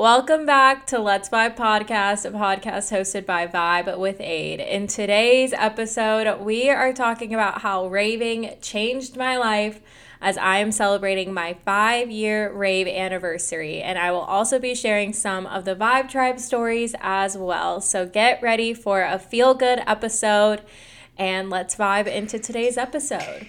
Welcome back to Let's Vibe Podcast, a podcast hosted by Vibe with Ade. In today's episode, we are talking about how raving changed my life as I am celebrating my five year rave anniversary. And I will also be sharing some of the Vibe Tribe stories as well. So get ready for a feel good episode and let's vibe into today's episode.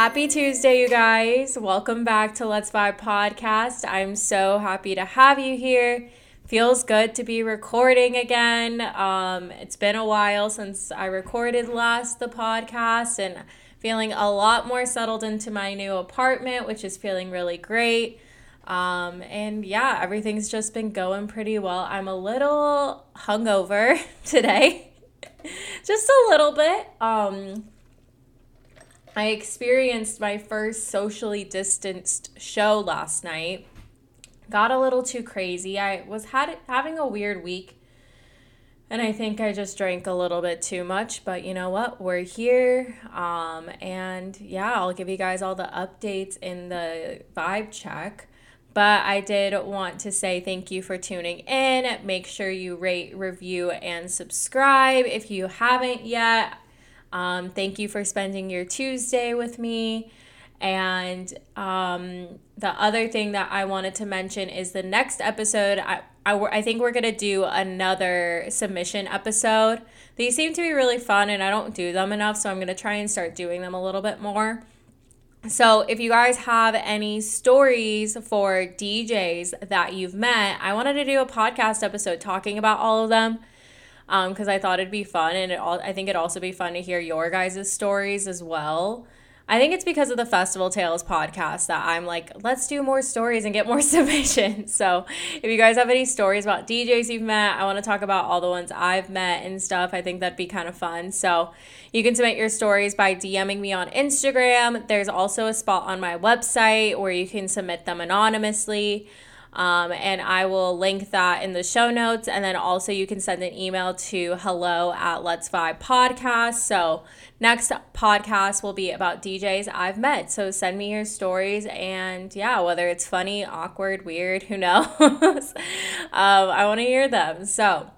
Happy Tuesday, you guys. Welcome back to Let's Vibe Podcast. I'm so happy to have you here. Feels good to be recording again. Um, it's been a while since I recorded last the podcast and feeling a lot more settled into my new apartment, which is feeling really great. Um, and yeah, everything's just been going pretty well. I'm a little hungover today, just a little bit. Um, I experienced my first socially distanced show last night. Got a little too crazy. I was had having a weird week. And I think I just drank a little bit too much, but you know what? We're here. Um, and yeah, I'll give you guys all the updates in the vibe check. But I did want to say thank you for tuning in. Make sure you rate, review, and subscribe if you haven't yet. Um, thank you for spending your Tuesday with me. And um, the other thing that I wanted to mention is the next episode, I, I, I think we're going to do another submission episode. These seem to be really fun, and I don't do them enough, so I'm going to try and start doing them a little bit more. So, if you guys have any stories for DJs that you've met, I wanted to do a podcast episode talking about all of them because um, I thought it'd be fun, and it all, I think it'd also be fun to hear your guys' stories as well. I think it's because of the Festival Tales podcast that I'm like, let's do more stories and get more submissions. So, if you guys have any stories about DJs you've met, I want to talk about all the ones I've met and stuff. I think that'd be kind of fun. So, you can submit your stories by DMing me on Instagram. There's also a spot on my website where you can submit them anonymously. Um, and I will link that in the show notes. And then also you can send an email to hello at Let's Vibe Podcast. So next podcast will be about DJs I've met. So send me your stories and yeah, whether it's funny, awkward, weird, who knows. um, I want to hear them. So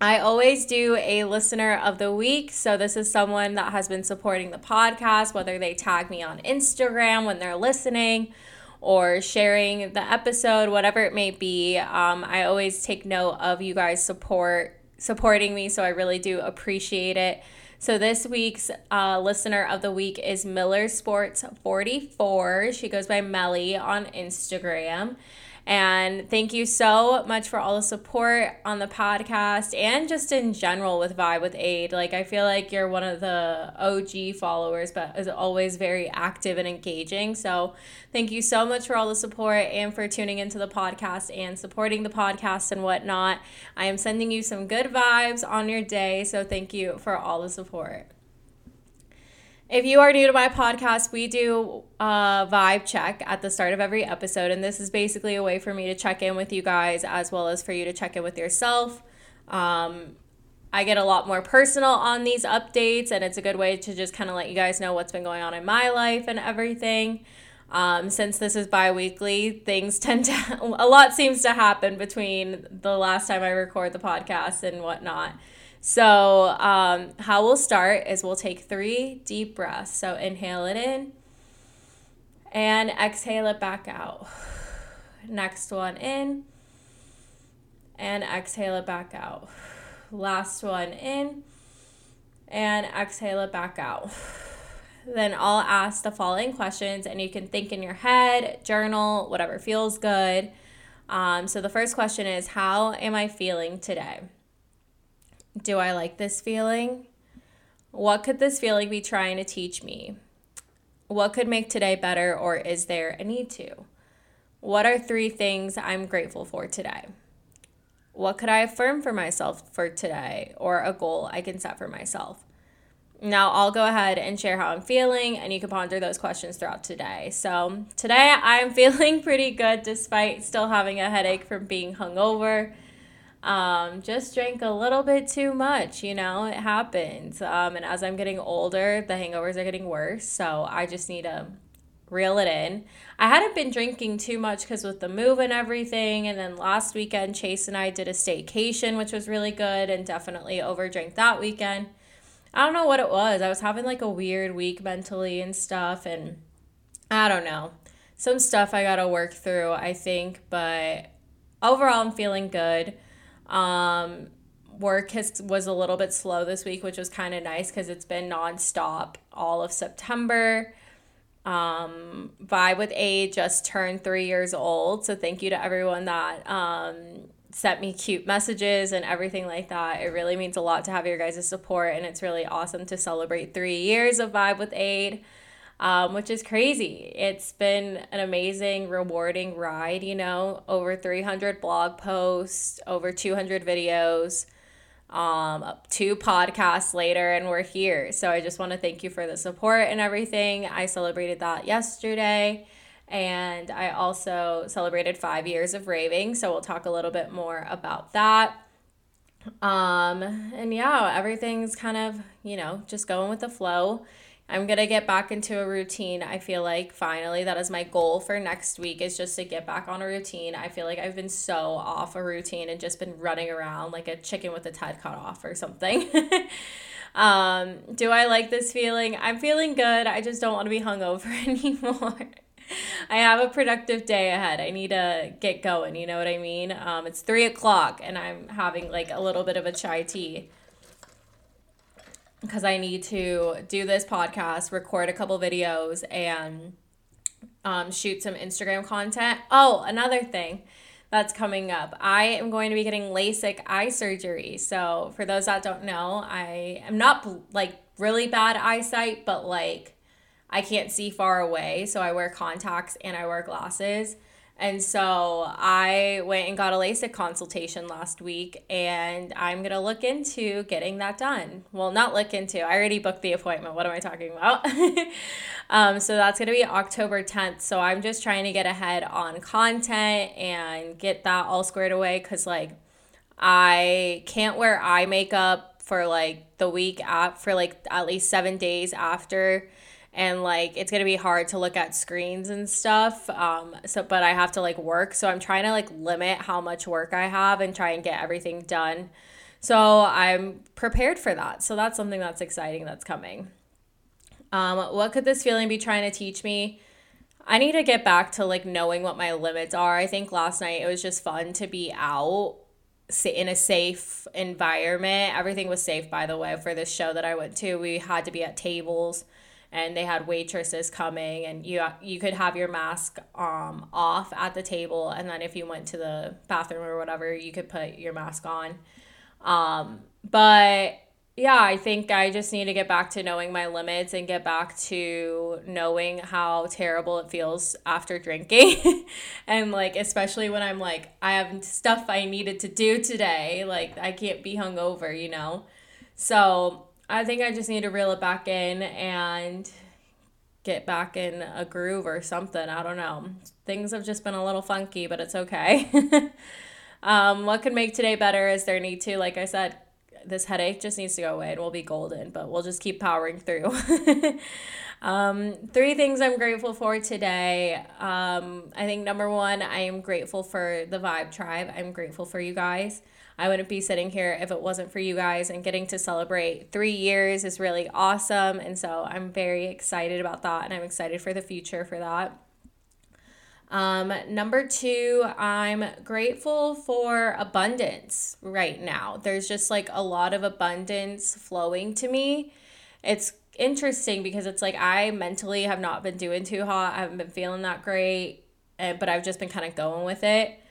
I always do a listener of the week. So, this is someone that has been supporting the podcast, whether they tag me on Instagram when they're listening or sharing the episode, whatever it may be. Um, I always take note of you guys support supporting me, so I really do appreciate it. So this week's uh, listener of the week is Miller Sports 44. She goes by Melly on Instagram. And thank you so much for all the support on the podcast and just in general with Vibe with Ade. Like, I feel like you're one of the OG followers, but is always very active and engaging. So, thank you so much for all the support and for tuning into the podcast and supporting the podcast and whatnot. I am sending you some good vibes on your day. So, thank you for all the support. If you are new to my podcast, we do a vibe check at the start of every episode. And this is basically a way for me to check in with you guys as well as for you to check in with yourself. Um, I get a lot more personal on these updates, and it's a good way to just kind of let you guys know what's been going on in my life and everything. Um, since this is bi weekly, things tend to, a lot seems to happen between the last time I record the podcast and whatnot. So, um, how we'll start is we'll take three deep breaths. So, inhale it in and exhale it back out. Next one in and exhale it back out. Last one in and exhale it back out. Then I'll ask the following questions, and you can think in your head, journal, whatever feels good. Um, so, the first question is How am I feeling today? Do I like this feeling? What could this feeling be trying to teach me? What could make today better, or is there a need to? What are three things I'm grateful for today? What could I affirm for myself for today, or a goal I can set for myself? now I'll go ahead and share how I'm feeling, and you can ponder those questions throughout today. So, today I'm feeling pretty good despite still having a headache from being hungover. Um, just drank a little bit too much, you know, it happens. Um, and as I'm getting older, the hangovers are getting worse. So, I just need to reel it in. I hadn't been drinking too much because with the move and everything. And then last weekend, Chase and I did a staycation, which was really good, and definitely overdrank that weekend. I don't know what it was. I was having like a weird week mentally and stuff, and I don't know. Some stuff I gotta work through, I think, but overall, I'm feeling good. Um, work has was a little bit slow this week, which was kind of nice because it's been nonstop all of September. Um, Vibe with A just turned three years old, so thank you to everyone that um, sent me cute messages and everything like that. It really means a lot to have your guys' support, and it's really awesome to celebrate three years of Vibe with Ade, um, which is crazy. It's been an amazing, rewarding ride, you know, over 300 blog posts, over 200 videos, um, two podcasts later, and we're here. So I just want to thank you for the support and everything. I celebrated that yesterday. And I also celebrated five years of raving. So we'll talk a little bit more about that. Um, and yeah, everything's kind of, you know, just going with the flow. I'm going to get back into a routine. I feel like finally that is my goal for next week is just to get back on a routine. I feel like I've been so off a routine and just been running around like a chicken with its head cut off or something. um, do I like this feeling? I'm feeling good. I just don't want to be hungover anymore. I have a productive day ahead. I need to get going. You know what I mean? Um, it's three o'clock and I'm having like a little bit of a chai tea because I need to do this podcast, record a couple videos, and um, shoot some Instagram content. Oh, another thing that's coming up. I am going to be getting LASIK eye surgery. So, for those that don't know, I am not like really bad eyesight, but like I can't see far away, so I wear contacts and I wear glasses. And so I went and got a LASIK consultation last week, and I'm going to look into getting that done. Well, not look into, I already booked the appointment. What am I talking about? um, so that's going to be October 10th. So I'm just trying to get ahead on content and get that all squared away because, like, I can't wear eye makeup for like the week at for like at least seven days after and like it's gonna be hard to look at screens and stuff um so but i have to like work so i'm trying to like limit how much work i have and try and get everything done. So i'm prepared for that so that's something that's exciting that's coming. Um what could this feeling be trying to teach me? I need to get back to like knowing what my limits are. I think last night it was just fun to be out in a safe environment. Everything was safe by the way for this show that i went to. We had to be at tables and they had waitresses coming and you you could have your mask um off at the table and then if you went to the bathroom or whatever you could put your mask on um but yeah, I think I just need to get back to knowing my limits and get back to knowing how terrible it feels after drinking. and like, especially when I'm like, I have stuff I needed to do today. Like, I can't be hungover, you know? So I think I just need to reel it back in and get back in a groove or something. I don't know. Things have just been a little funky, but it's okay. um, what could make today better is there need to, like I said, this headache just needs to go away and we'll be golden, but we'll just keep powering through. um, three things I'm grateful for today. Um, I think number one, I am grateful for the Vibe Tribe. I'm grateful for you guys. I wouldn't be sitting here if it wasn't for you guys and getting to celebrate three years is really awesome. And so I'm very excited about that and I'm excited for the future for that. Um, number two, I'm grateful for abundance right now. There's just like a lot of abundance flowing to me. It's interesting because it's like I mentally have not been doing too hot. I haven't been feeling that great, eh, but I've just been kind of going with it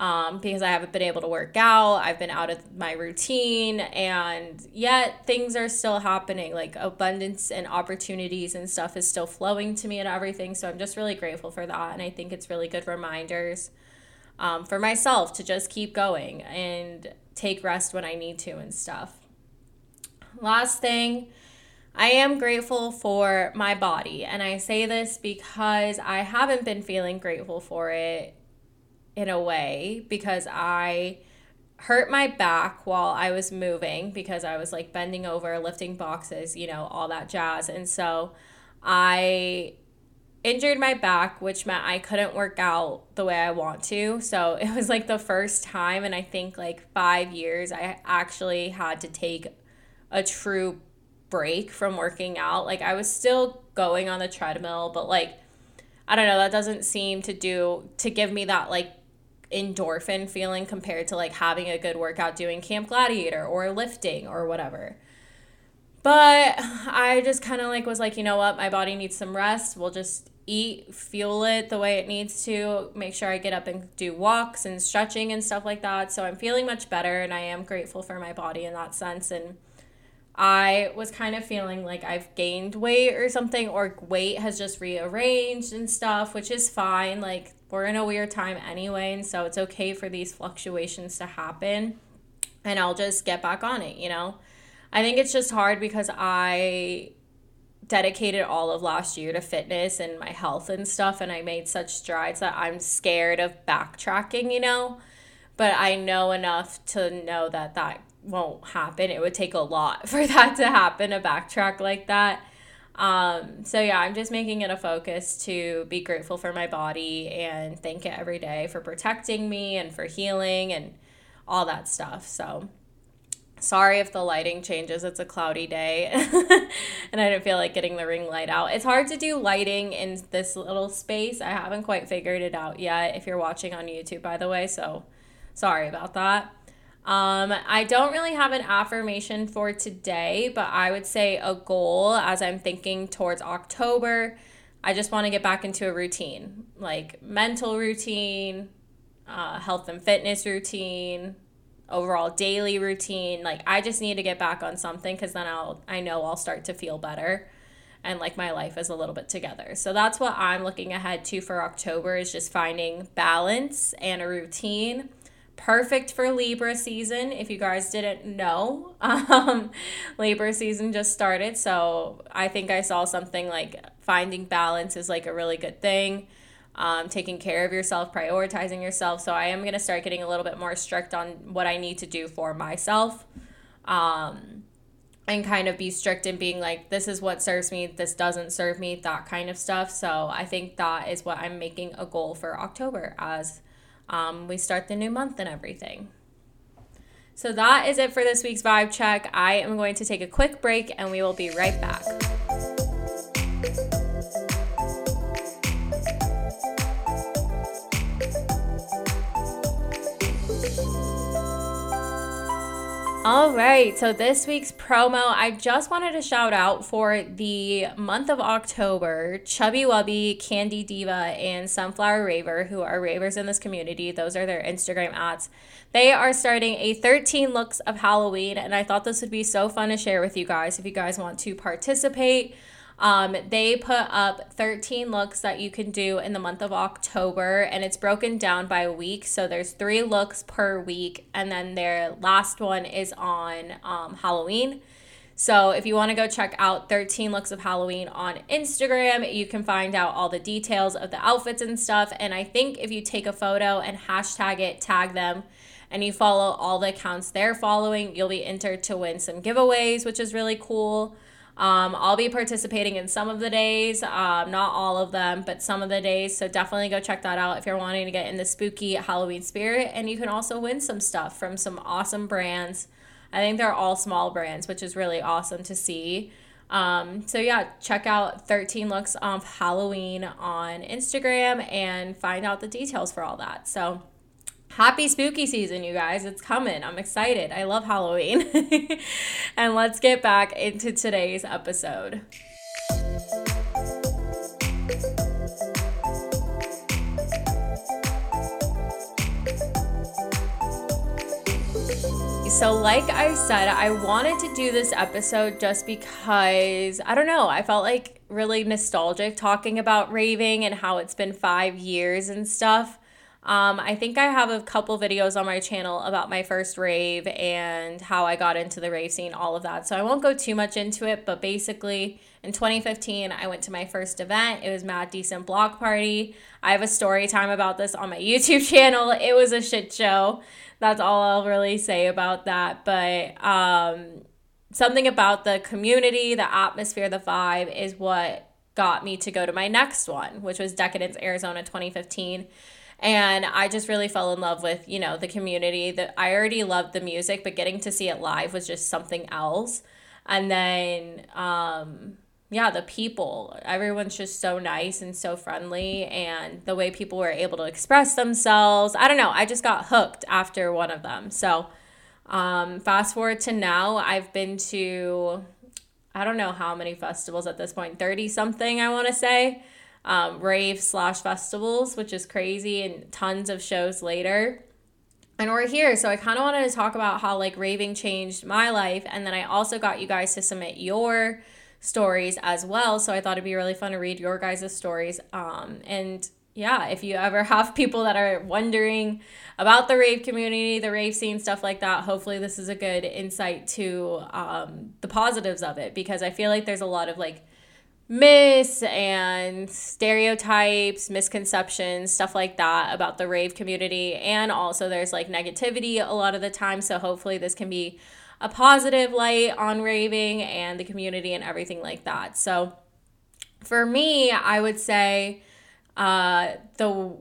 um, because I haven't been able to work out. I've been out of my routine, and yet things are still happening. Like abundance and opportunities and stuff is still flowing to me and everything. So I'm just really grateful for that. And I think it's really good reminders um, for myself to just keep going and take rest when I need to and stuff. Last thing, I am grateful for my body. And I say this because I haven't been feeling grateful for it in a way because I hurt my back while I was moving because I was like bending over, lifting boxes, you know, all that jazz. And so I injured my back, which meant I couldn't work out the way I want to. So it was like the first time in I think like five years I actually had to take a true break from working out. Like I was still going on the treadmill, but like I don't know, that doesn't seem to do to give me that like endorphin feeling compared to like having a good workout doing Camp Gladiator or lifting or whatever. But I just kind of like was like, you know what, my body needs some rest. We'll just eat, fuel it the way it needs to, make sure I get up and do walks and stretching and stuff like that. So I'm feeling much better and I am grateful for my body in that sense. And I was kind of feeling like I've gained weight or something, or weight has just rearranged and stuff, which is fine. Like, we're in a weird time anyway, and so it's okay for these fluctuations to happen. And I'll just get back on it, you know? I think it's just hard because I dedicated all of last year to fitness and my health and stuff, and I made such strides that I'm scared of backtracking, you know? But I know enough to know that that won't happen. It would take a lot for that to happen, a backtrack like that. Um, so yeah, I'm just making it a focus to be grateful for my body and thank it every day for protecting me and for healing and all that stuff. So sorry if the lighting changes. It's a cloudy day and I didn't feel like getting the ring light out. It's hard to do lighting in this little space. I haven't quite figured it out yet if you're watching on YouTube, by the way. So sorry about that. Um, I don't really have an affirmation for today, but I would say a goal as I'm thinking towards October. I just want to get back into a routine, like mental routine, uh, health and fitness routine, overall daily routine. Like I just need to get back on something because then I'll I know I'll start to feel better and like my life is a little bit together. So that's what I'm looking ahead to for October is just finding balance and a routine perfect for Libra season. If you guys didn't know, um, Libra season just started. So I think I saw something like finding balance is like a really good thing. Um, taking care of yourself, prioritizing yourself. So I am going to start getting a little bit more strict on what I need to do for myself. Um, and kind of be strict in being like, this is what serves me, this doesn't serve me, that kind of stuff. So I think that is what I'm making a goal for October as um, we start the new month and everything. So that is it for this week's vibe check. I am going to take a quick break and we will be right back. All right, so this week's promo, I just wanted to shout out for the month of October, Chubby Wubby, Candy Diva, and Sunflower Raver, who are ravers in this community. Those are their Instagram ads. They are starting a 13 looks of Halloween, and I thought this would be so fun to share with you guys if you guys want to participate. Um, they put up 13 looks that you can do in the month of October, and it's broken down by week. So there's three looks per week, and then their last one is on um, Halloween. So if you want to go check out 13 looks of Halloween on Instagram, you can find out all the details of the outfits and stuff. And I think if you take a photo and hashtag it, tag them, and you follow all the accounts they're following, you'll be entered to win some giveaways, which is really cool. Um, I'll be participating in some of the days, um, not all of them, but some of the days. So definitely go check that out if you're wanting to get in the spooky Halloween spirit. And you can also win some stuff from some awesome brands. I think they're all small brands, which is really awesome to see. Um, so yeah, check out 13 looks of Halloween on Instagram and find out the details for all that. So happy spooky season, you guys. It's coming. I'm excited. I love Halloween. and let's get back into today's episode. So, like I said, I wanted to do this episode just because I don't know, I felt like really nostalgic talking about raving and how it's been five years and stuff. Um, I think I have a couple videos on my channel about my first rave and how I got into the rave scene, all of that. So I won't go too much into it, but basically in 2015, I went to my first event. It was Mad Decent Block Party. I have a story time about this on my YouTube channel. It was a shit show. That's all I'll really say about that. But um, something about the community, the atmosphere, the vibe is what got me to go to my next one, which was Decadence Arizona 2015 and I just really fell in love with you know the community. That I already loved the music but getting to see it live was just something else. And then um yeah the people. Everyone's just so nice and so friendly and the way people were able to express themselves. I don't know. I just got hooked after one of them. So um fast forward to now I've been to I don't know how many festivals at this point 30 something I want to say um, rave slash festivals, which is crazy, and tons of shows later. And we're here. So I kind of wanted to talk about how like raving changed my life. And then I also got you guys to submit your stories as well. So I thought it'd be really fun to read your guys' stories. Um, and yeah, if you ever have people that are wondering about the rave community, the rave scene, stuff like that, hopefully this is a good insight to um, the positives of it because I feel like there's a lot of like myths and stereotypes, misconceptions, stuff like that about the rave community. And also, there's like negativity a lot of the time. So, hopefully, this can be a positive light on raving and the community and everything like that. So, for me, I would say uh, the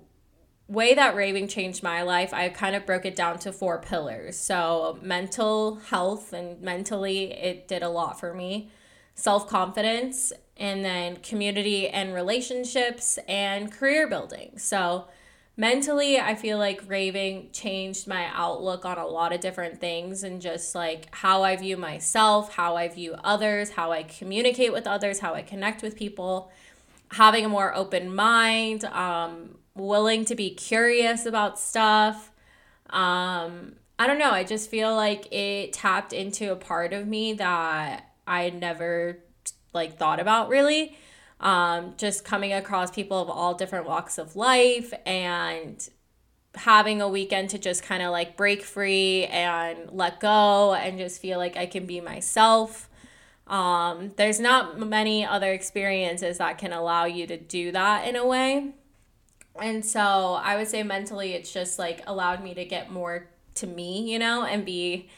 way that raving changed my life, I kind of broke it down to four pillars. So, mental health and mentally, it did a lot for me. Self confidence and then community and relationships and career building. So, mentally, I feel like raving changed my outlook on a lot of different things and just like how I view myself, how I view others, how I communicate with others, how I connect with people, having a more open mind, um, willing to be curious about stuff. Um, I don't know. I just feel like it tapped into a part of me that I never like thought about really. Um, just coming across people of all different walks of life and having a weekend to just kind of like break free and let go and just feel like I can be myself. Um, there's not many other experiences that can allow you to do that in a way. And so I would say mentally, it's just like allowed me to get more to me, you know, and be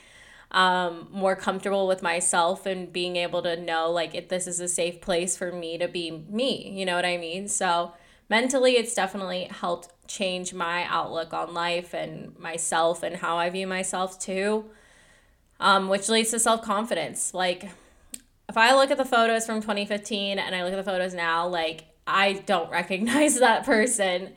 um, more comfortable with myself and being able to know like if this is a safe place for me to be me. You know what I mean? So mentally, it's definitely helped change my outlook on life and myself and how I view myself too. Um, which leads to self confidence. Like, if I look at the photos from 2015 and I look at the photos now, like, I don't recognize that person.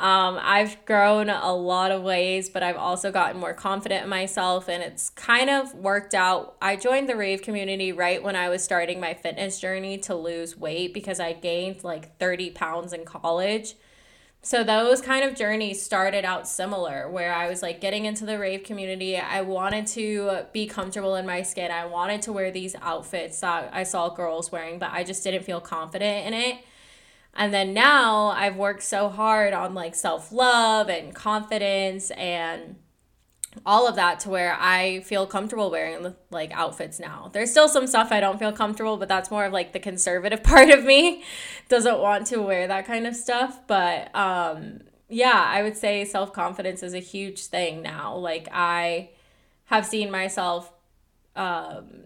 Um, I've grown a lot of ways, but I've also gotten more confident in myself, and it's kind of worked out. I joined the rave community right when I was starting my fitness journey to lose weight because I gained like 30 pounds in college. So those kind of journeys started out similar where I was like getting into the rave community. I wanted to be comfortable in my skin. I wanted to wear these outfits that I saw girls wearing, but I just didn't feel confident in it. And then now I've worked so hard on like self love and confidence and all of that to where I feel comfortable wearing like outfits now. There's still some stuff I don't feel comfortable, but that's more of like the conservative part of me doesn't want to wear that kind of stuff. But um yeah, I would say self-confidence is a huge thing now. Like I have seen myself um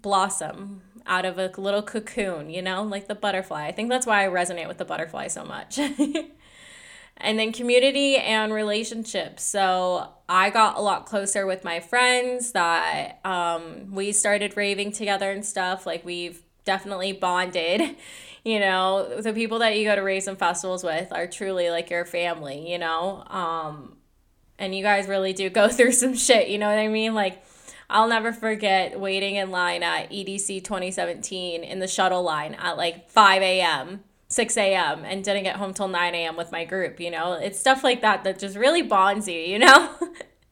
blossom out of a little cocoon, you know, like the butterfly. I think that's why I resonate with the butterfly so much. and then community and relationships. So I got a lot closer with my friends that um, we started raving together and stuff. Like we've definitely bonded. You know, the people that you go to raves and festivals with are truly like your family, you know? Um, and you guys really do go through some shit, you know what I mean? Like, I'll never forget waiting in line at EDC 2017 in the shuttle line at like 5 a.m., 6 a.m., and didn't get home till 9 a.m. with my group. You know, it's stuff like that that just really bonds you, you know?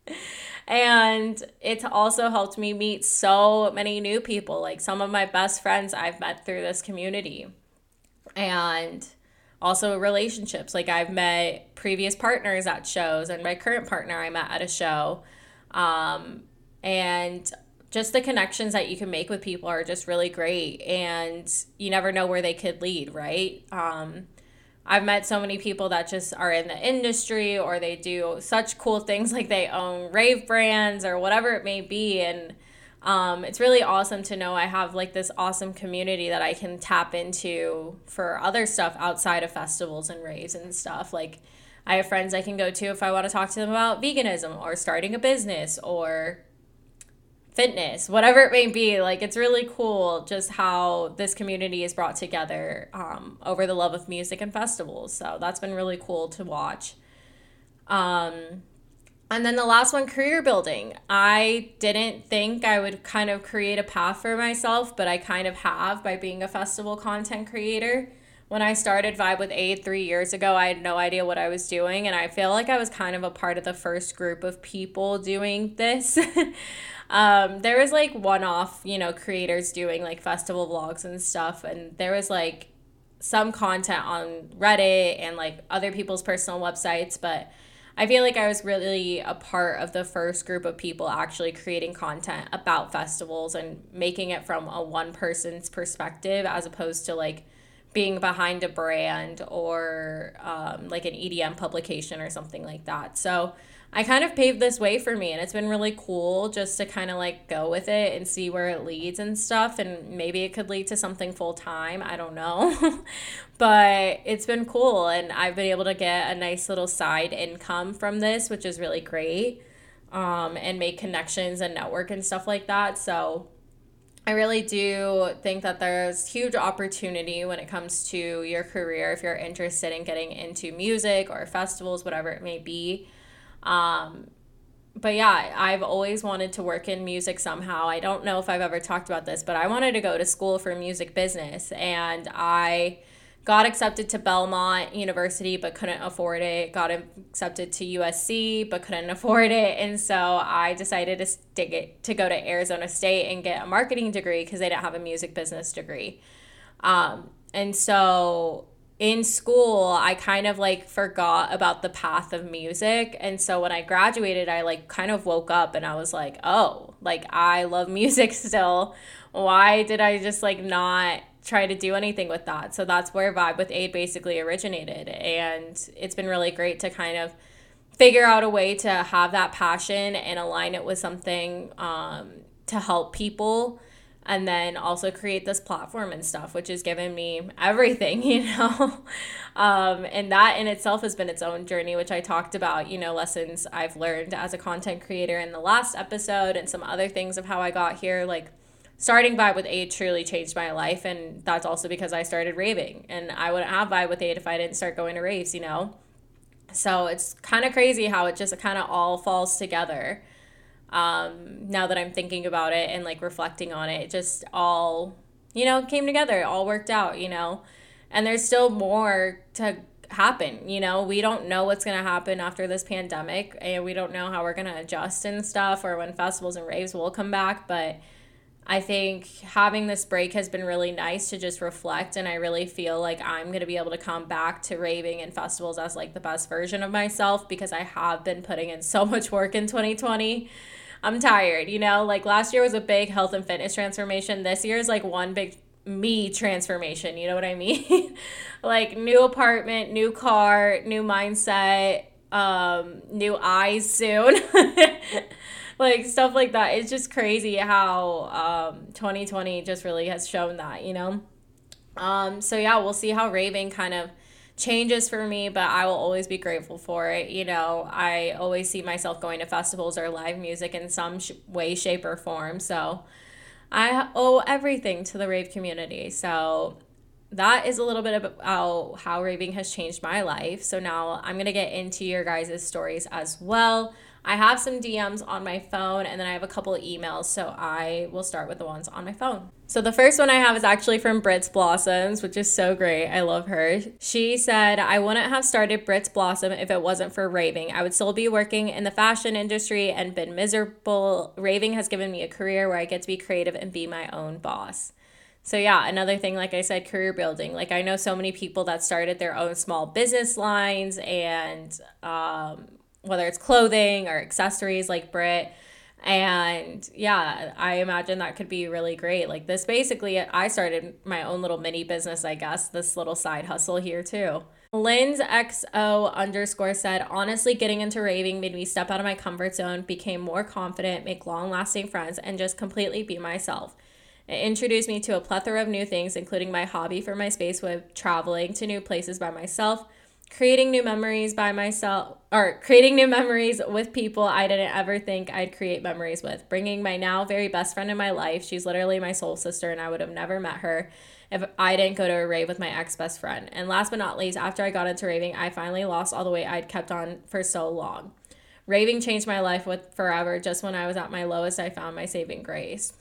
and it's also helped me meet so many new people. Like some of my best friends I've met through this community. And also relationships. Like I've met previous partners at shows, and my current partner I met at a show. Um, and just the connections that you can make with people are just really great. And you never know where they could lead, right? Um, I've met so many people that just are in the industry or they do such cool things like they own rave brands or whatever it may be. And um, it's really awesome to know I have like this awesome community that I can tap into for other stuff outside of festivals and raves and stuff. Like, I have friends I can go to if I want to talk to them about veganism or starting a business or fitness, whatever it may be. Like it's really cool just how this community is brought together um, over the love of music and festivals. So that's been really cool to watch. Um, and then the last one, career building. I didn't think I would kind of create a path for myself, but I kind of have by being a festival content creator. When I started Vibe with Ade three years ago, I had no idea what I was doing, and I feel like I was kind of a part of the first group of people doing this. um, there was like one off, you know, creators doing like festival vlogs and stuff, and there was like some content on Reddit and like other people's personal websites, but I feel like I was really a part of the first group of people actually creating content about festivals and making it from a one person's perspective as opposed to like being behind a brand or um, like an EDM publication or something like that. So I kind of paved this way for me and it's been really cool just to kind of like go with it and see where it leads and stuff and maybe it could lead to something full time, I don't know. but it's been cool and I've been able to get a nice little side income from this, which is really great. Um, and make connections and network and stuff like that. So I really do think that there's huge opportunity when it comes to your career if you're interested in getting into music or festivals, whatever it may be. Um, but yeah, I've always wanted to work in music somehow. I don't know if I've ever talked about this, but I wanted to go to school for music business and I got accepted to Belmont University but couldn't afford it. Got accepted to USC but couldn't afford it. And so I decided to stick it to go to Arizona State and get a marketing degree because they didn't have a music business degree. Um, and so in school, I kind of like forgot about the path of music. And so when I graduated, I like kind of woke up and I was like, oh, like I love music still. Why did I just like not try to do anything with that. So that's where Vibe with Ade basically originated. And it's been really great to kind of figure out a way to have that passion and align it with something um, to help people and then also create this platform and stuff which has given me everything you know um, and that in itself has been its own journey which i talked about you know lessons i've learned as a content creator in the last episode and some other things of how i got here like starting Vibe with Ade truly changed my life. And that's also because I started raving. And I wouldn't have Vibe with Ade if I didn't start going to raves, you know? So it's kind of crazy how it just kind of all falls together. Um, now that I'm thinking about it and like reflecting on it, it just all, you know, came together. It all worked out, you know? And there's still more to happen. You know, we don't know what's going to happen after this pandemic and we don't know how we're going to adjust and stuff or when festivals and raves will come back. But I think having this break has been really nice to just reflect and I really feel like I'm going to be able to come back to raving and festivals as like the best version of myself because I have been putting in so much work in 2020. I'm tired, you know? Like last year was a big health and fitness transformation. This year is like one big me transformation, you know what I mean? like new apartment, new car, new mindset, um new eyes soon. like stuff like that. It's just crazy how um, 2020 just really has shown that, you know? Um, so yeah, we'll see how raving kind of changes for me, but I will always be grateful for it. You know, I always see myself going to festivals or live music in some sh- way, shape, or form. So I owe everything to the rave community. So that is a little bit about how raving has changed my life. So now I'm going to get into your guys' stories as well. I have some DMs on my phone and then I have a couple of emails. So I will start with the ones on my phone. So the first one I have is actually from Brits Blossoms, which is so great. I love her. She said, I wouldn't have started Brits Blossom if it wasn't for raving. I would still be working in the fashion industry and been miserable. Raving has given me a career where I get to be creative and be my own boss. So, yeah, another thing, like I said, career building. Like, I know so many people that started their own small business lines, and um, whether it's clothing or accessories, like Britt. And yeah, I imagine that could be really great. Like, this basically, I started my own little mini business, I guess, this little side hustle here too. Lynn's XO underscore said, honestly, getting into raving made me step out of my comfort zone, became more confident, make long lasting friends, and just completely be myself. It introduced me to a plethora of new things, including my hobby for my space with traveling to new places by myself, creating new memories by myself, or creating new memories with people I didn't ever think I'd create memories with, bringing my now very best friend in my life. She's literally my soul sister, and I would have never met her if I didn't go to a rave with my ex best friend. And last but not least, after I got into raving, I finally lost all the weight I'd kept on for so long. Raving changed my life with forever. Just when I was at my lowest, I found my saving grace.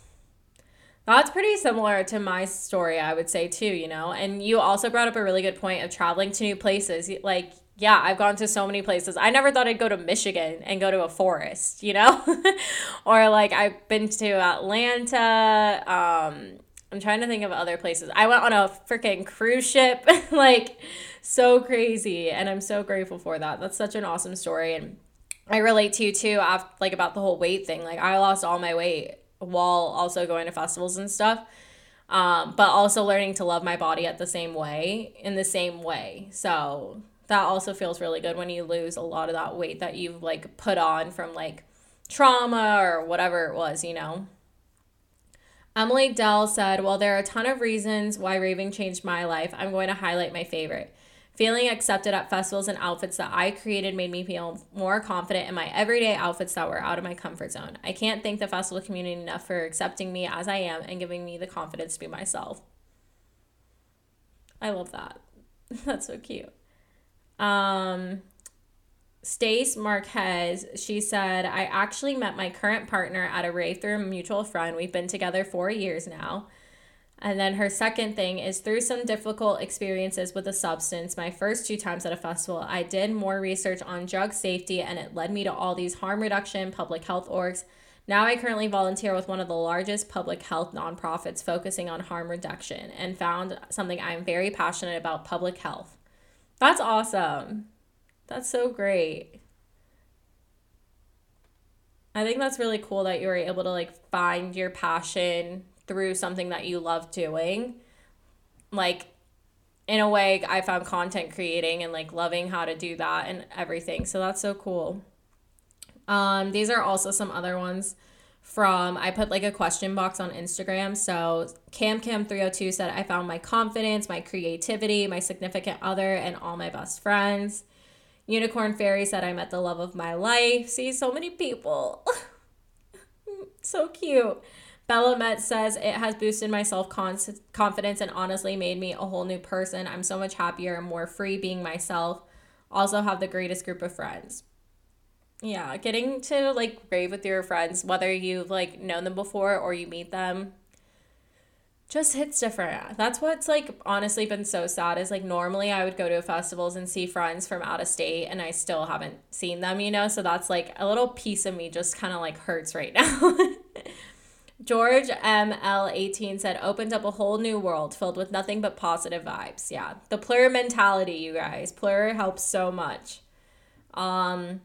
That's pretty similar to my story, I would say, too, you know? And you also brought up a really good point of traveling to new places. Like, yeah, I've gone to so many places. I never thought I'd go to Michigan and go to a forest, you know? or like I've been to Atlanta. Um, I'm trying to think of other places. I went on a freaking cruise ship, like so crazy, and I'm so grateful for that. That's such an awesome story, and I relate to you too. After, like about the whole weight thing. Like I lost all my weight while also going to festivals and stuff. Um, but also learning to love my body at the same way, in the same way. So that also feels really good when you lose a lot of that weight that you've like put on from like trauma or whatever it was, you know. Emily Dell said, Well, there are a ton of reasons why raving changed my life. I'm going to highlight my favorite. Feeling accepted at festivals and outfits that I created made me feel more confident in my everyday outfits that were out of my comfort zone. I can't thank the festival community enough for accepting me as I am and giving me the confidence to be myself. I love that. That's so cute. Um, Stace Marquez, she said, I actually met my current partner at a rave through a mutual friend. We've been together four years now. And then her second thing is through some difficult experiences with a substance, my first two times at a festival, I did more research on drug safety and it led me to all these harm reduction public health orgs. Now I currently volunteer with one of the largest public health nonprofits focusing on harm reduction and found something I'm very passionate about public health. That's awesome. That's so great. I think that's really cool that you were able to like find your passion through something that you love doing. Like in a way I found content creating and like loving how to do that and everything. So that's so cool. Um these are also some other ones from I put like a question box on Instagram. So Cam Cam 302 said I found my confidence, my creativity, my significant other and all my best friends. Unicorn Fairy said I met the love of my life. See so many people. so cute. Bella Met says it has boosted my self confidence and honestly made me a whole new person. I'm so much happier and more free being myself. Also, have the greatest group of friends. Yeah, getting to like rave with your friends, whether you've like known them before or you meet them, just hits different. That's what's like honestly been so sad is like normally I would go to festivals and see friends from out of state and I still haven't seen them, you know? So that's like a little piece of me just kind of like hurts right now. George ML18 said, opened up a whole new world filled with nothing but positive vibes. Yeah. The plur mentality, you guys. Plur helps so much. Um,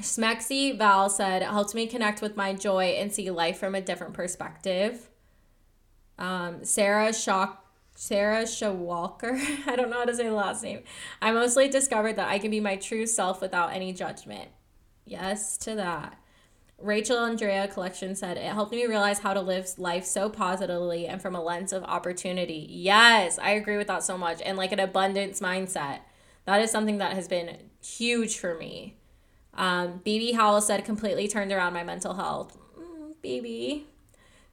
Smexy Val said, it helped me connect with my joy and see life from a different perspective. Um, Sarah Shock. Sarah Shawalker. I don't know how to say the last name. I mostly discovered that I can be my true self without any judgment. Yes to that. Rachel Andrea Collection said, It helped me realize how to live life so positively and from a lens of opportunity. Yes, I agree with that so much. And like an abundance mindset. That is something that has been huge for me. Um, BB Howell said, completely turned around my mental health. Mm, BB.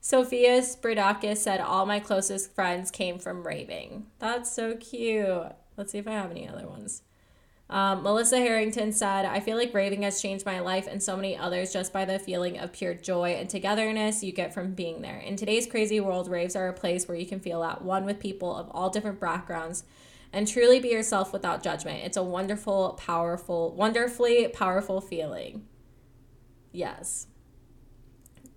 Sophia Spridakis said, All my closest friends came from raving. That's so cute. Let's see if I have any other ones. Um, Melissa Harrington said, I feel like raving has changed my life and so many others just by the feeling of pure joy and togetherness you get from being there. In today's crazy world, raves are a place where you can feel at one with people of all different backgrounds and truly be yourself without judgment. It's a wonderful, powerful, wonderfully powerful feeling. Yes.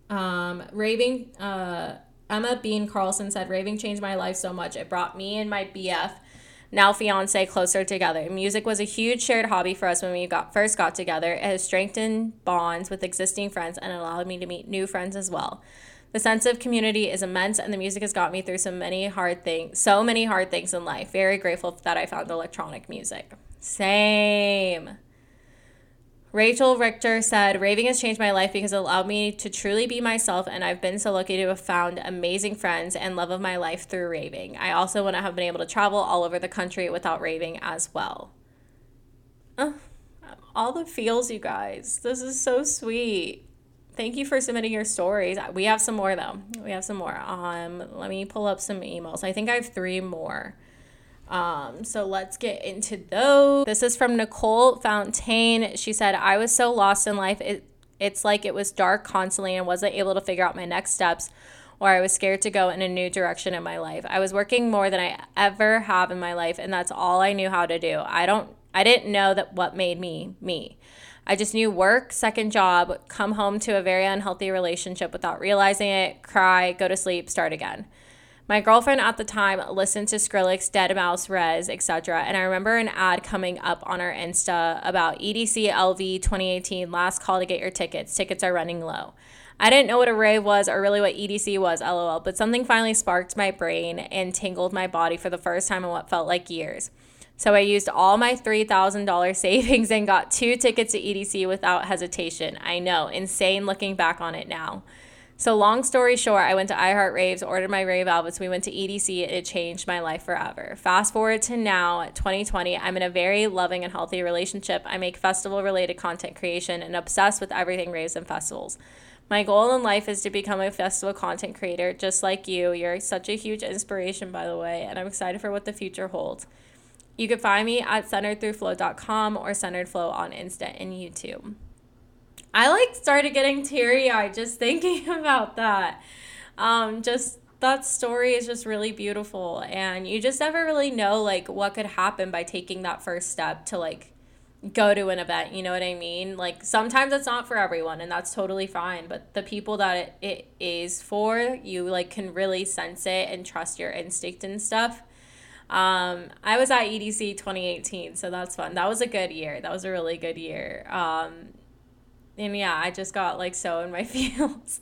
Um, raving, uh, Emma Bean Carlson said, Raving changed my life so much. It brought me and my BF, now fiance, closer together. Music was a huge shared hobby for us when we got first got together. It has strengthened bonds with existing friends and allowed me to meet new friends as well. The sense of community is immense, and the music has got me through so many hard things, so many hard things in life. Very grateful that I found electronic music. Same. Rachel Richter said, Raving has changed my life because it allowed me to truly be myself, and I've been so lucky to have found amazing friends and love of my life through raving. I also wouldn't have been able to travel all over the country without raving as well. Uh, all the feels, you guys. This is so sweet thank you for submitting your stories. We have some more though. We have some more. Um, let me pull up some emails. I think I have three more. Um, so let's get into those. This is from Nicole Fontaine. She said, I was so lost in life. It, it's like it was dark constantly and wasn't able to figure out my next steps or I was scared to go in a new direction in my life. I was working more than I ever have in my life and that's all I knew how to do. I don't I didn't know that what made me me. I just knew work, second job, come home to a very unhealthy relationship without realizing it, cry, go to sleep, start again. My girlfriend at the time listened to Skrillex, Deadmau5, Rezz, etc. And I remember an ad coming up on our Insta about EDC LV 2018, last call to get your tickets. Tickets are running low. I didn't know what a rave was or really what EDC was, lol, but something finally sparked my brain and tingled my body for the first time in what felt like years. So I used all my $3,000 savings and got two tickets to EDC without hesitation. I know, insane looking back on it now. So long story short, I went to iHeart Raves, ordered my rave albums, we went to EDC, it changed my life forever. Fast forward to now, 2020, I'm in a very loving and healthy relationship. I make festival related content creation and obsessed with everything raves and festivals. My goal in life is to become a festival content creator just like you. You're such a huge inspiration, by the way, and I'm excited for what the future holds. You can find me at centeredthroughflow.com or centeredflow on Insta and YouTube. I like started getting teary eyed just thinking about that. Um, just that story is just really beautiful and you just never really know like what could happen by taking that first step to like go to an event you know what i mean like sometimes it's not for everyone and that's totally fine but the people that it, it is for you like can really sense it and trust your instinct and stuff um, I was at EDC 2018, so that's fun. That was a good year. That was a really good year. Um, and yeah, I just got like so in my feels.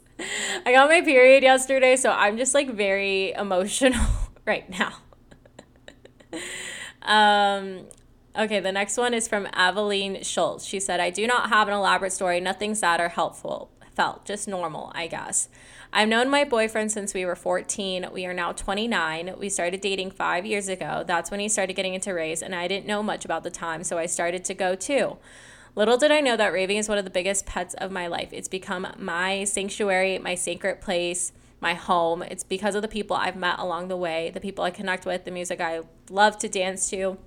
I got my period yesterday, so I'm just like very emotional right now. um, okay, the next one is from Aveline Schultz. She said, I do not have an elaborate story, nothing sad or helpful felt, just normal, I guess. I've known my boyfriend since we were 14. We are now 29. We started dating five years ago. That's when he started getting into raves, and I didn't know much about the time, so I started to go too. Little did I know that raving is one of the biggest pets of my life. It's become my sanctuary, my sacred place, my home. It's because of the people I've met along the way, the people I connect with, the music I love to dance to,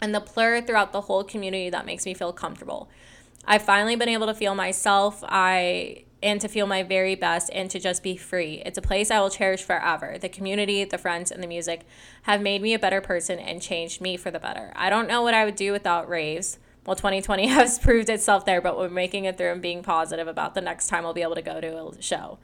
and the plur throughout the whole community that makes me feel comfortable. I've finally been able to feel myself. I and to feel my very best and to just be free. It's a place I will cherish forever. The community, the friends, and the music have made me a better person and changed me for the better. I don't know what I would do without raves. Well, 2020 has proved itself there, but we're making it through and being positive about the next time we'll be able to go to a show.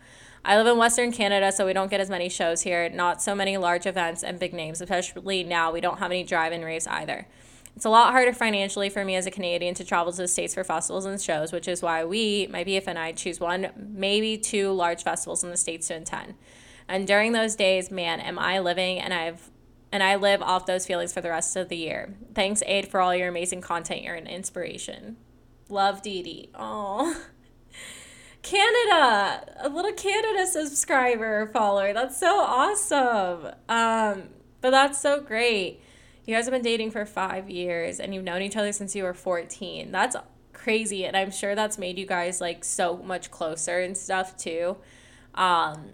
I live in Western Canada, so we don't get as many shows here, not so many large events and big names, especially now. We don't have any drive in raves either. It's a lot harder financially for me as a Canadian to travel to the States for festivals and shows, which is why we, my BF and I, choose one, maybe two large festivals in the States to attend. And during those days, man, am I living and I've and I live off those feelings for the rest of the year. Thanks, Ade, for all your amazing content. You're an inspiration. Love Dee Dee. Oh. Canada, a little Canada subscriber follower. That's so awesome. Um, but that's so great you guys have been dating for five years and you've known each other since you were 14. That's crazy. And I'm sure that's made you guys like so much closer and stuff too. Um,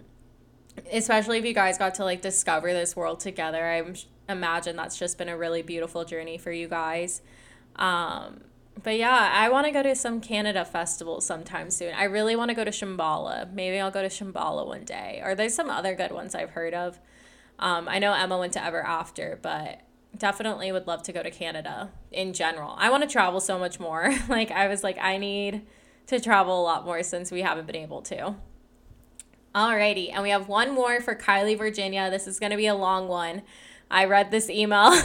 especially if you guys got to like discover this world together. I imagine that's just been a really beautiful journey for you guys. Um, but yeah, I want to go to some Canada festivals sometime soon. I really want to go to Shambhala. Maybe I'll go to Shambhala one day. Or there's some other good ones I've heard of. Um, I know Emma went to Ever After, but definitely would love to go to Canada in general. I want to travel so much more. like I was like I need to travel a lot more since we haven't been able to. Alrighty, and we have one more for Kylie, Virginia. This is going to be a long one. I read this email.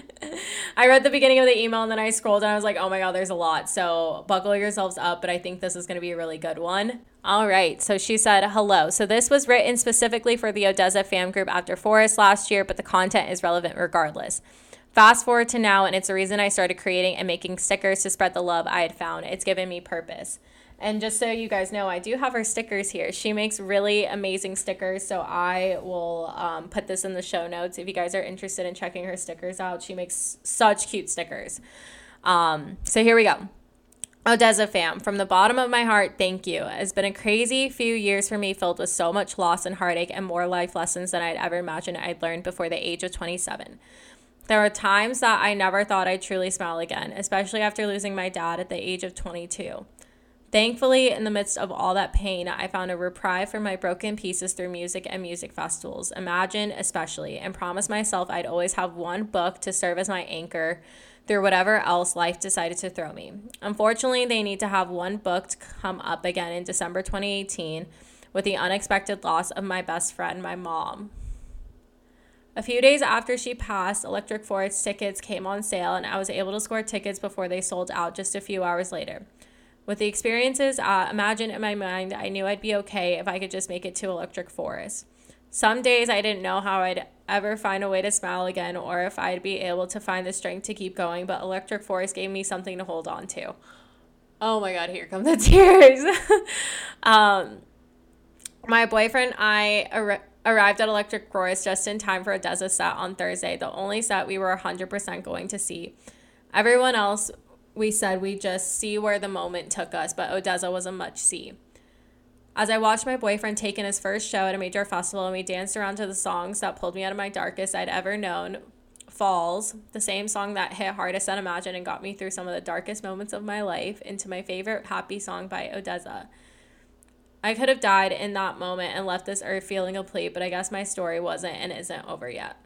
I read the beginning of the email and then I scrolled and I was like, oh my God, there's a lot. So buckle yourselves up, but I think this is going to be a really good one. All right. So she said, hello. So this was written specifically for the ODESZA fan group after Forest last year, but the content is relevant regardless. Fast forward to now, and it's the reason I started creating and making stickers to spread the love I had found. It's given me purpose. And just so you guys know, I do have her stickers here. She makes really amazing stickers, so I will um, put this in the show notes if you guys are interested in checking her stickers out. She makes such cute stickers. Um, so here we go. ODESZA fam, from the bottom of my heart, thank you. It's been a crazy few years for me, filled with so much loss and heartache and more life lessons than I'd ever imagined I'd learned before the age of 27. There were times that I never thought I'd truly smile again, especially after losing my dad at the age of 22. Thankfully, in the midst of all that pain, I found a reprieve for my broken pieces through music and music festivals, Imagine especially, and promised myself I'd always have one book to serve as my anchor through whatever else life decided to throw me. Unfortunately, they need to have one book to come up again in December 2018 with the unexpected loss of my best friend, my mom. A few days after she passed, Electric Forest tickets came on sale, and I was able to score tickets before they sold out just a few hours later. With the experiences uh, imagined in my mind, I knew I'd be okay if I could just make it to Electric Forest. Some days I didn't know how I'd ever find a way to smile again or if I'd be able to find the strength to keep going, but Electric Forest gave me something to hold on to. Oh my god, here come the tears. um, my boyfriend and I ar- arrived at Electric Forest just in time for a ODESZA set on Thursday, the only set we were 100% going to see. Everyone else we said we just see where the moment took us, but ODESZA was a much see. As I watched my boyfriend take in his first show at a major festival and we danced around to the songs that pulled me out of my darkest I'd ever known, Falls, the same song that hit hardest at Imagine and got me through some of the darkest moments of my life, into my favorite happy song by ODESZA. I could have died in that moment and left this earth feeling complete, but I guess my story wasn't and isn't over yet.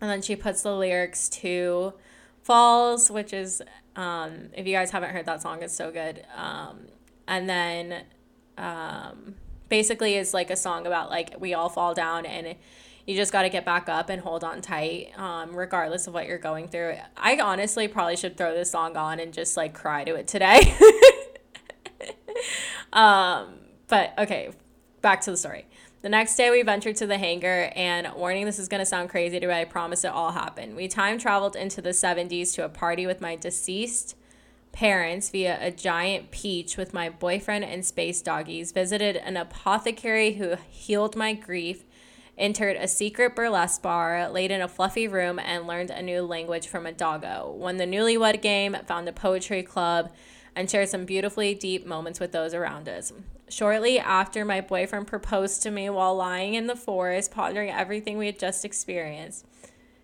And then she puts the lyrics to Falls, which is, um, if you guys haven't heard that song, it's so good. Um, and then um, basically it's like a song about like we all fall down and you just got to get back up and hold on tight um, regardless of what you're going through. I honestly probably should throw this song on and just like cry to it today. Um, but okay back to the story the next day, we ventured to the hangar, and warning, this is going to sound crazy to me, I promise it all happened. We time traveled into the 70s to a party with my deceased parents via a giant peach with my boyfriend and space doggies, visited an apothecary who healed my grief, entered a secret burlesque bar, laid in a fluffy room, and learned a new language from a doggo. Won the newlywed game, found a poetry club, and shared some beautifully deep moments with those around us. Shortly after, my boyfriend proposed to me while lying in the forest, pondering everything we had just experienced.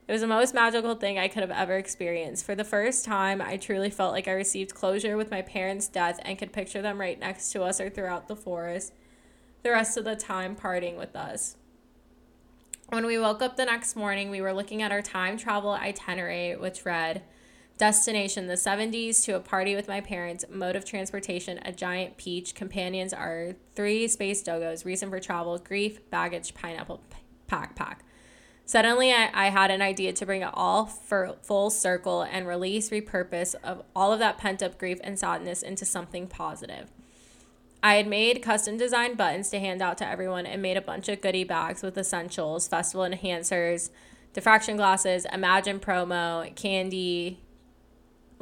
It was the most magical thing I could have ever experienced. For the first time, I truly felt like I received closure with my parents' death and could picture them right next to us or throughout the forest, the rest of the time partying with us. When we woke up the next morning, we were looking at our time travel itinerary, which read, Destination the 70s to a party with my parents. Mode of transportation a giant peach. Companions are three space doggos. Reason for travel grief, baggage, pineapple pack pack. Suddenly, I, I had an idea to bring it all for full circle and release, repurpose of all of that pent up grief and sadness into something positive. I had made custom designed buttons to hand out to everyone and made a bunch of goodie bags with essentials, festival enhancers, diffraction glasses, Imagine promo, candy,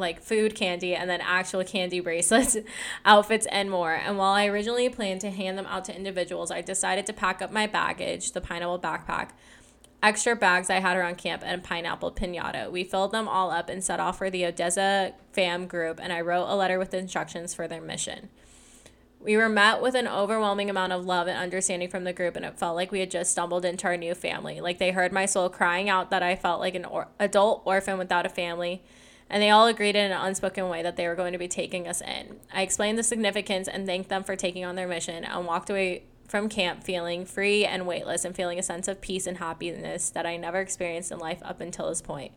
like food candy and then actual candy bracelets, outfits, and more. And while I originally planned to hand them out to individuals, I decided to pack up my baggage, the pineapple backpack, extra bags I had around camp, and pineapple pinata. We filled them all up and set off for the ODESZA fam group, and I wrote a letter with instructions for their mission. We were met with an overwhelming amount of love and understanding from the group, and it felt like we had just stumbled into our new family. Like they heard my soul crying out that I felt like an or- adult orphan without a family and they all agreed in an unspoken way that they were going to be taking us in. I explained the significance and thanked them for taking on their mission and walked away from camp feeling free and weightless and feeling a sense of peace and happiness that I never experienced in life up until this point.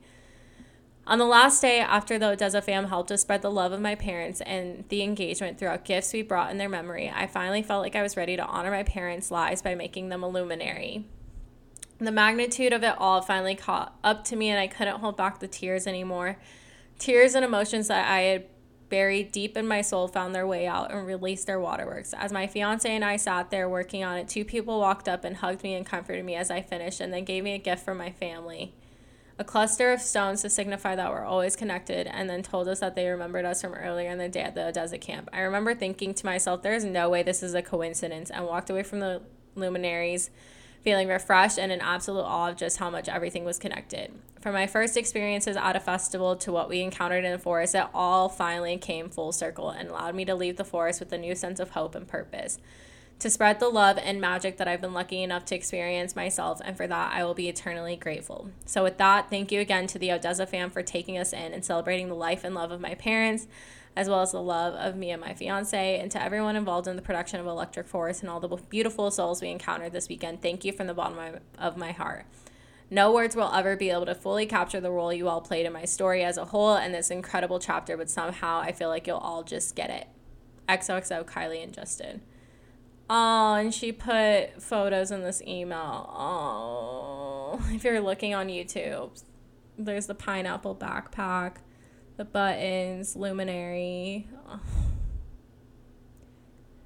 On the last day after the ODESZA fam helped us spread the love of my parents and the engagement throughout gifts we brought in their memory, I finally felt like I was ready to honor my parents' lives by making them a luminary. The magnitude of it all finally caught up to me, and I couldn't hold back the tears anymore. Tears and emotions that I had buried deep in my soul found their way out and released their waterworks. As my fiance and I sat there working on it, two people walked up and hugged me and comforted me as I finished, and then gave me a gift from my family a cluster of stones to signify that we're always connected, and then told us that they remembered us from earlier in the day at the desert camp. I remember thinking to myself, there is no way this is a coincidence, and walked away from the luminaries feeling refreshed and in absolute awe of just how much everything was connected. From my first experiences at a festival to what we encountered in the forest, it all finally came full circle and allowed me to leave the forest with a new sense of hope and purpose to spread the love and magic that I've been lucky enough to experience myself, and for that I will be eternally grateful. So, with that, thank you again to the ODESZA fam for taking us in and celebrating the life and love of my parents, as well as the love of me and my fiance, and to everyone involved in the production of Electric Forest and all the beautiful souls we encountered this weekend. Thank you from the bottom of my heart. No words will ever be able to fully capture the role you all played in my story as a whole and this incredible chapter, but somehow I feel like you'll all just get it. XOXO, Kylie and Justin. Oh, and she put photos in this email. Oh, if you're looking on YouTube, there's the pineapple backpack, the buttons, luminary.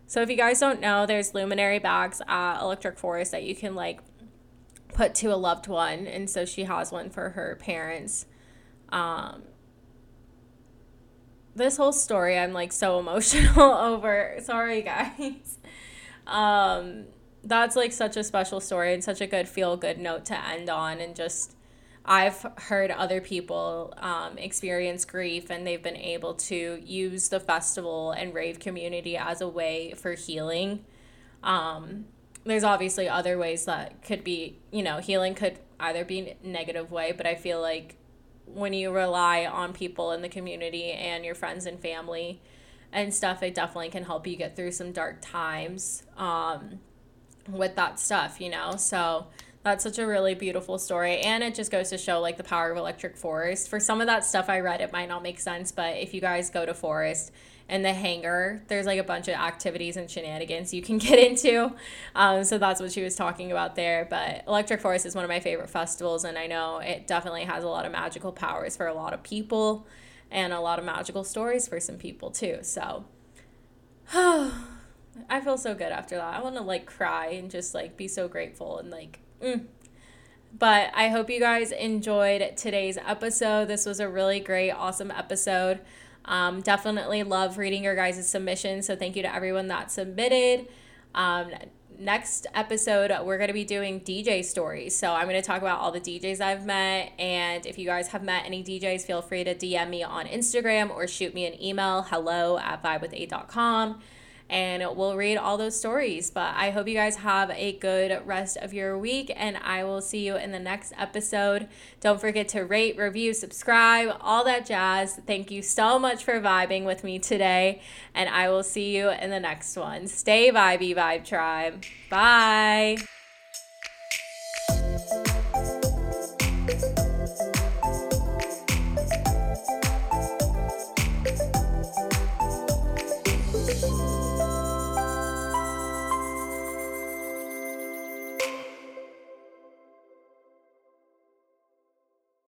So if you guys don't know, there's luminary bags at Electric Forest that you can like put to a loved one, and so she has one for her parents. Um, this whole story, I'm like so emotional over. Sorry, guys. Um, that's like such a special story and such a good feel good note to end on and just I've heard other people um, experience grief and they've been able to use the festival and rave community as a way for healing. Um, there's obviously other ways that could be, you know, healing could either be negative way, but I feel like when you rely on people in the community and your friends and family and stuff, it definitely can help you get through some dark times um, with that stuff, you know? So that's such a really beautiful story. And it just goes to show like the power of electric forest. For some of that stuff I read, it might not make sense, but if you guys go to forest, and the hangar there's like a bunch of activities and shenanigans you can get into um, so that's what she was talking about there but electric forest is one of my favorite festivals and i know it definitely has a lot of magical powers for a lot of people and a lot of magical stories for some people too. So I feel so good after that. I want to like cry and just like be so grateful and like mm. But I hope you guys enjoyed today's episode. This was a really great, awesome episode. Um, definitely love reading your guys' submissions. So thank you to everyone that submitted. Um, next episode, we're going to be doing DJ stories. So I'm going to talk about all the DJs I've met. And if you guys have met any DJs, feel free to DM me on Instagram or shoot me an email hello at vibewithade.com and we'll read all those stories. But I hope you guys have a good rest of your week, and I will see you in the next episode. Don't forget to rate, review, subscribe, all that jazz. Thank you so much for vibing with me today, and I will see you in the next one. Stay vibey, Vibe Tribe. Bye.